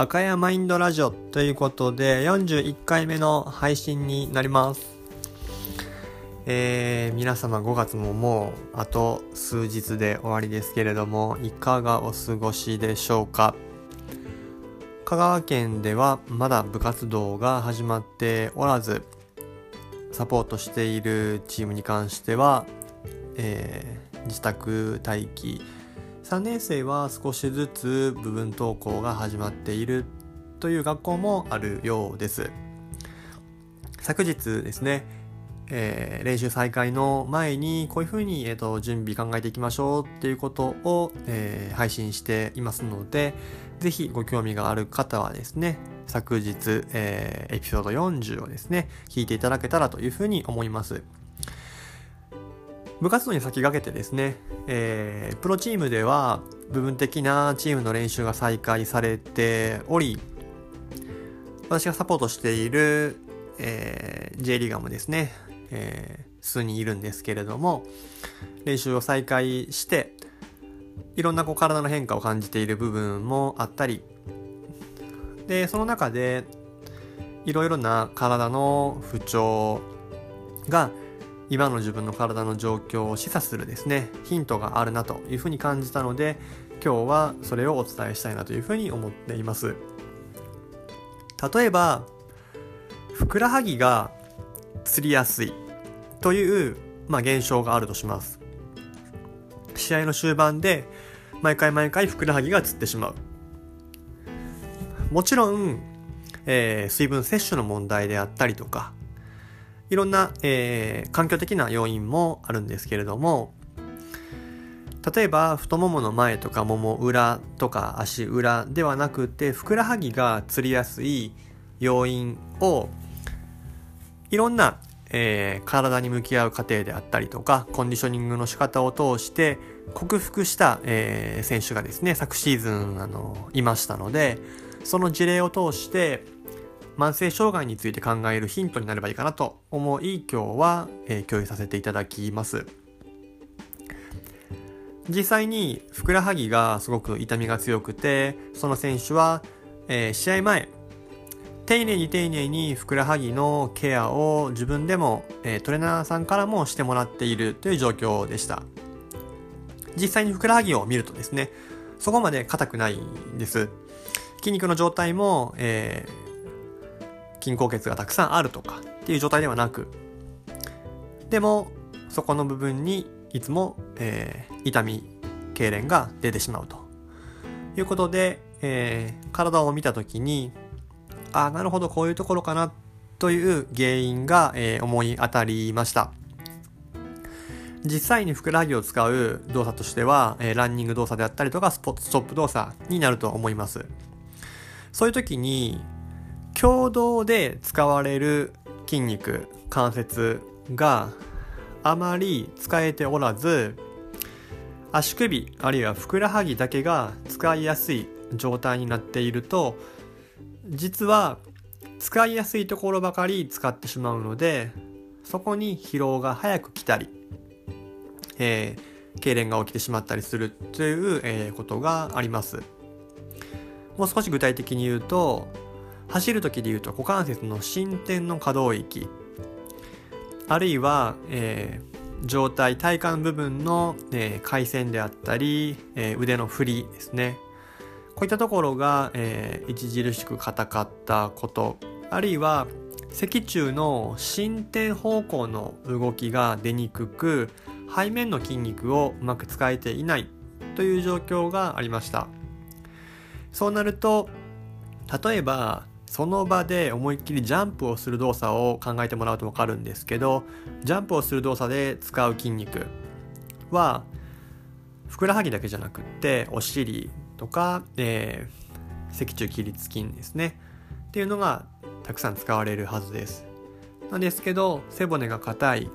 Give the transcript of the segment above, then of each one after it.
赤山マインドラジオということで41回目の配信になります。えー、皆様5月ももうあと数日で終わりですけれどもいかがお過ごしでしょうか？香川県ではまだ部活動が始まっておらずサポートしているチームに関しては、えー、自宅待機3年生は少しずつ部分登校が始まっているという学校もあるようです。昨日ですね、えー、練習再開の前にこういうふうに、えーと、準備考えていきましょうっていうことを、えー、配信していますので、ぜひご興味がある方はですね、昨日、えー、エピソード40をですね、聞いていただけたらというふうに思います。部活動に先駆けてですね、えー、プロチームでは部分的なチームの練習が再開されており、私がサポートしている、えー、J リーガーもですね、えー、数人いるんですけれども、練習を再開して、いろんなこう体の変化を感じている部分もあったり、で、その中で、いろいろな体の不調が今の自分の体の状況を示唆するですねヒントがあるなというふうに感じたので今日はそれをお伝えしたいなというふうに思っています。例えばふくらはぎがつりやすいという、まあ、現象があるとします。試合の終盤で毎回毎回ふくらはぎがつってしまう。もちろん、えー、水分摂取の問題であったりとかいろんな、えー、環境的な要因もあるんですけれども、例えば太ももの前とかもも裏とか足裏ではなくてふくらはぎがつりやすい要因をいろんな、えー、体に向き合う過程であったりとかコンディショニングの仕方を通して克服した、えー、選手がですね昨シーズンあのいましたのでその事例を通して慢性障害について考えるヒントになればいいかなと思い今日は、えー、共有させていただきます。実際にふくらはぎがすごく痛みが強くてその選手は、えー、試合前丁寧に丁寧にふくらはぎのケアを自分でも、えー、トレーナーさんからもしてもらっているという状況でした。実際にふくらはぎを見るとですねそこまで硬くないんです。筋肉の状態も、えー、筋硬血がたくさんあるとかっていう状態ではなくでもそこの部分にいつも、えー、痛み痙攣が出てしまうということで、えー、体を見た時にああなるほどこういうところかなという原因が、えー、思い当たりました。実際にふくらはぎを使う動作としては、えー、ランニング動作であったりとかスポットストップ動作になると思います。そういう時に共同で使われる筋肉関節があまり使えておらず足首あるいはふくらはぎだけが使いやすい状態になっていると実は使いやすいところばかり使ってしまうのでそこに疲労が早く来たり、えー、痙攣が起きてしまったりするという、えー、ことがあります。もう少し具体的に言うと走る時でいうと股関節の伸展の可動域。あるいは、えー、上体体幹部分の、えー、回線であったり、えー、腕の振りですね。こういったところが、えー、著しく硬かったこと。あるいは脊柱の伸展方向の動きが出にくく背面の筋肉をうまく使えていない。という状況がありました。そうなると例えばその場で思いっきりジャンプをする動作を考えてもらうと分かるんですけどジャンプをする動作で使う筋肉はふくらはぎだけじゃなくってお尻とか、えー、脊柱起立筋ですね。っていうのがたくさん使われるはずです。なんですけど背骨が硬い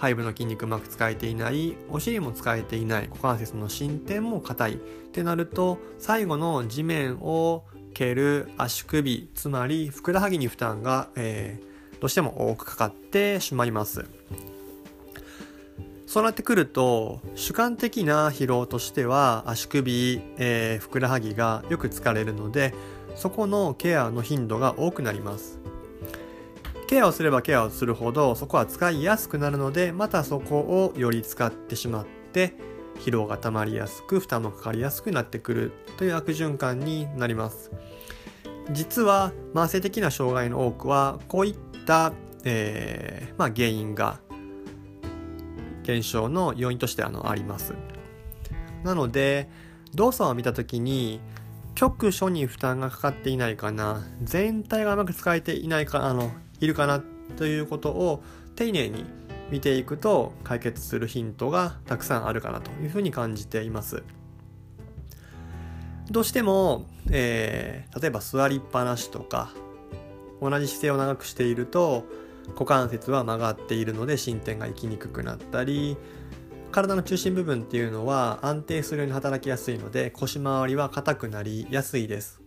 背部の筋肉うまく使えていないお尻も使えていない股関節の伸展も硬いってなると最後の地面を蹴る足首つまりふくらはぎに負担が、えー、どうしても多くかかってしまいます。そうなってくると主観的な疲労としては足首、えー、ふくらはぎがよく疲れるのでそこのケアの頻度が多くなります。ケアをすればケアをするほどそこは使いやすくなるのでまたそこをより使ってしまって疲労が溜まりやすく負担もかかりやすくなってくるという悪循環になります。実は慢性的な障害の多くはこういった、えーまあ、原因が減少の要因としてあのあります。なので動作を見た時に局所に負担がかかっていないかな全体がうまく使えていないかあのいるかなということを丁寧に見ていくと解決するヒントがたくさんあるかなというふうに感じています。どうしても、えー、例えば座りっぱなしとか同じ姿勢を長くしていると股関節は曲がっているので進展がいきにくくなったり体の中心部分っていうのは安定するように働きやすいので腰回りは硬くなりやすいです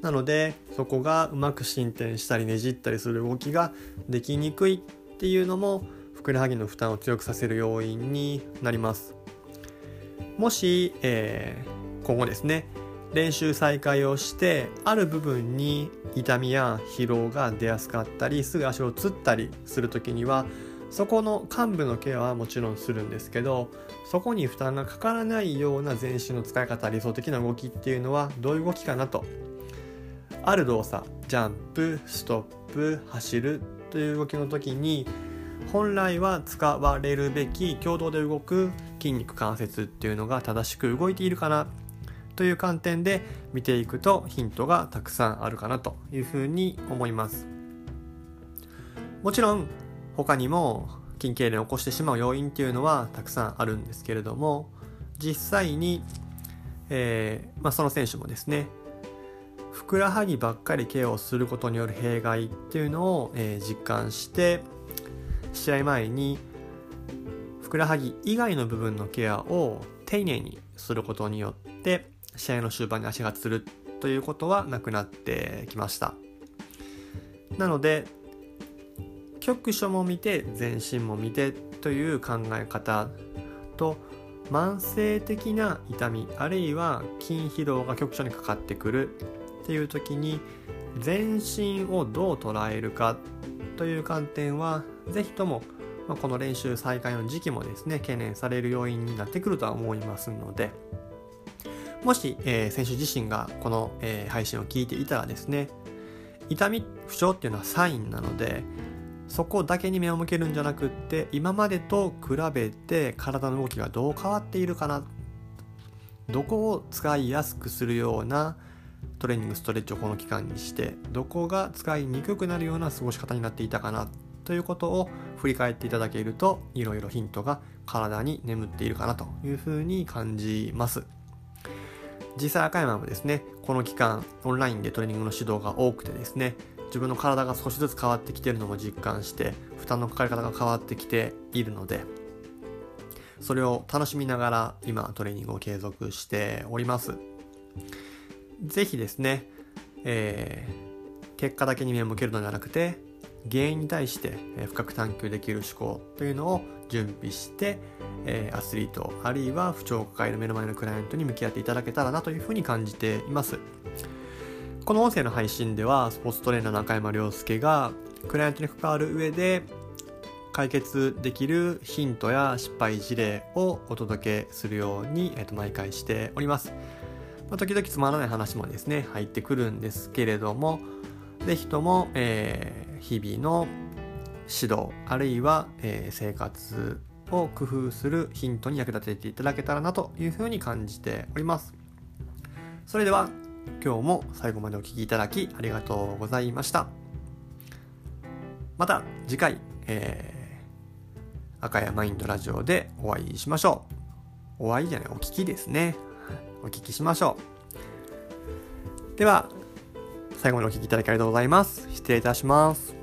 なのでそこがうまく進展したりねじったりする動きができにくいっていうのもふくらはぎの負担を強くさせる要因になります。もし、えー、今後ですね練習再開をしてある部分に痛みや疲労が出やすかったりすぐ足をつったりする時にはそこの幹部のケアはもちろんするんですけどそこに負担がかからないような全身の使い方理想的な動きっていうのはどういう動きかなと。ある動作ジャンプストップ走るという動きの時に本来は使われるべき共同で動く筋肉関節っていうのが正しく動いているかなという観点で見ていくとヒントがたくさんあるかなというふうに思います。もちろん他にも筋痙攣を起こしてしまう要因っていうのはたくさんあるんですけれども実際に、えーまあ、その選手もですねふくらはぎばっかりケアをすることによる弊害っていうのを、えー、実感して試合前にふくらはぎ以外の部分のケアを丁寧にすることによって試合の終盤に足がつるということはなくなってきました。なので局所も見て全身も見てという考え方と慢性的な痛みあるいは筋疲労が局所にかかってくるっていう時に全身をどう捉えるかという観点は是非とも、まこの練習再開の時期もですね懸念される要因になってくるとは思いますのでもし、えー、選手自身がこの、えー、配信を聞いていたらですね痛み不調っていうのはサインなのでそこだけに目を向けるんじゃなくって今までと比べて体の動きがどう変わっているかなどこを使いやすくするようなトレーニングストレッチをこの期間にしてどこが使いにくくなるような過ごし方になっていたかなということを振り返っていただけるといろいろヒントが体に眠っているかなというふうに感じます。実際赤山もですねこの期間オンラインでトレーニングの指導が多くてですね自分の体が少しずつ変わってきているのも実感して負担のかかり方が変わってきているのでそれを楽しみながら今トレーニングを継続しております。ぜひですね、えー、結果だけに目を向けるのではなくて原因に対して深く探求できる思考というのを準備して、アスリートあるいは不調を抱える目の前のクライアントに向き合っていただけたらなというふうに感じています。この音声の配信ではスポーツトレーナー中山亮介がクライアントに関わる上で解決できるヒントや失敗事例をお届けするように、えー、と毎回しております。まあ、時々つまらない話もですね、入ってくるんですけれども、ぜひとも、えー、日々の指導、あるいは、えー、生活を工夫するヒントに役立てていただけたらなというふうに感じております。それでは、今日も最後までお聴きいただきありがとうございました。また次回、えー、赤谷マインドラジオでお会いしましょう。お会いじゃない、お聞きですね。お聞きしましょう。では、最後までお聴きいただきありがとうございます。失礼いたします。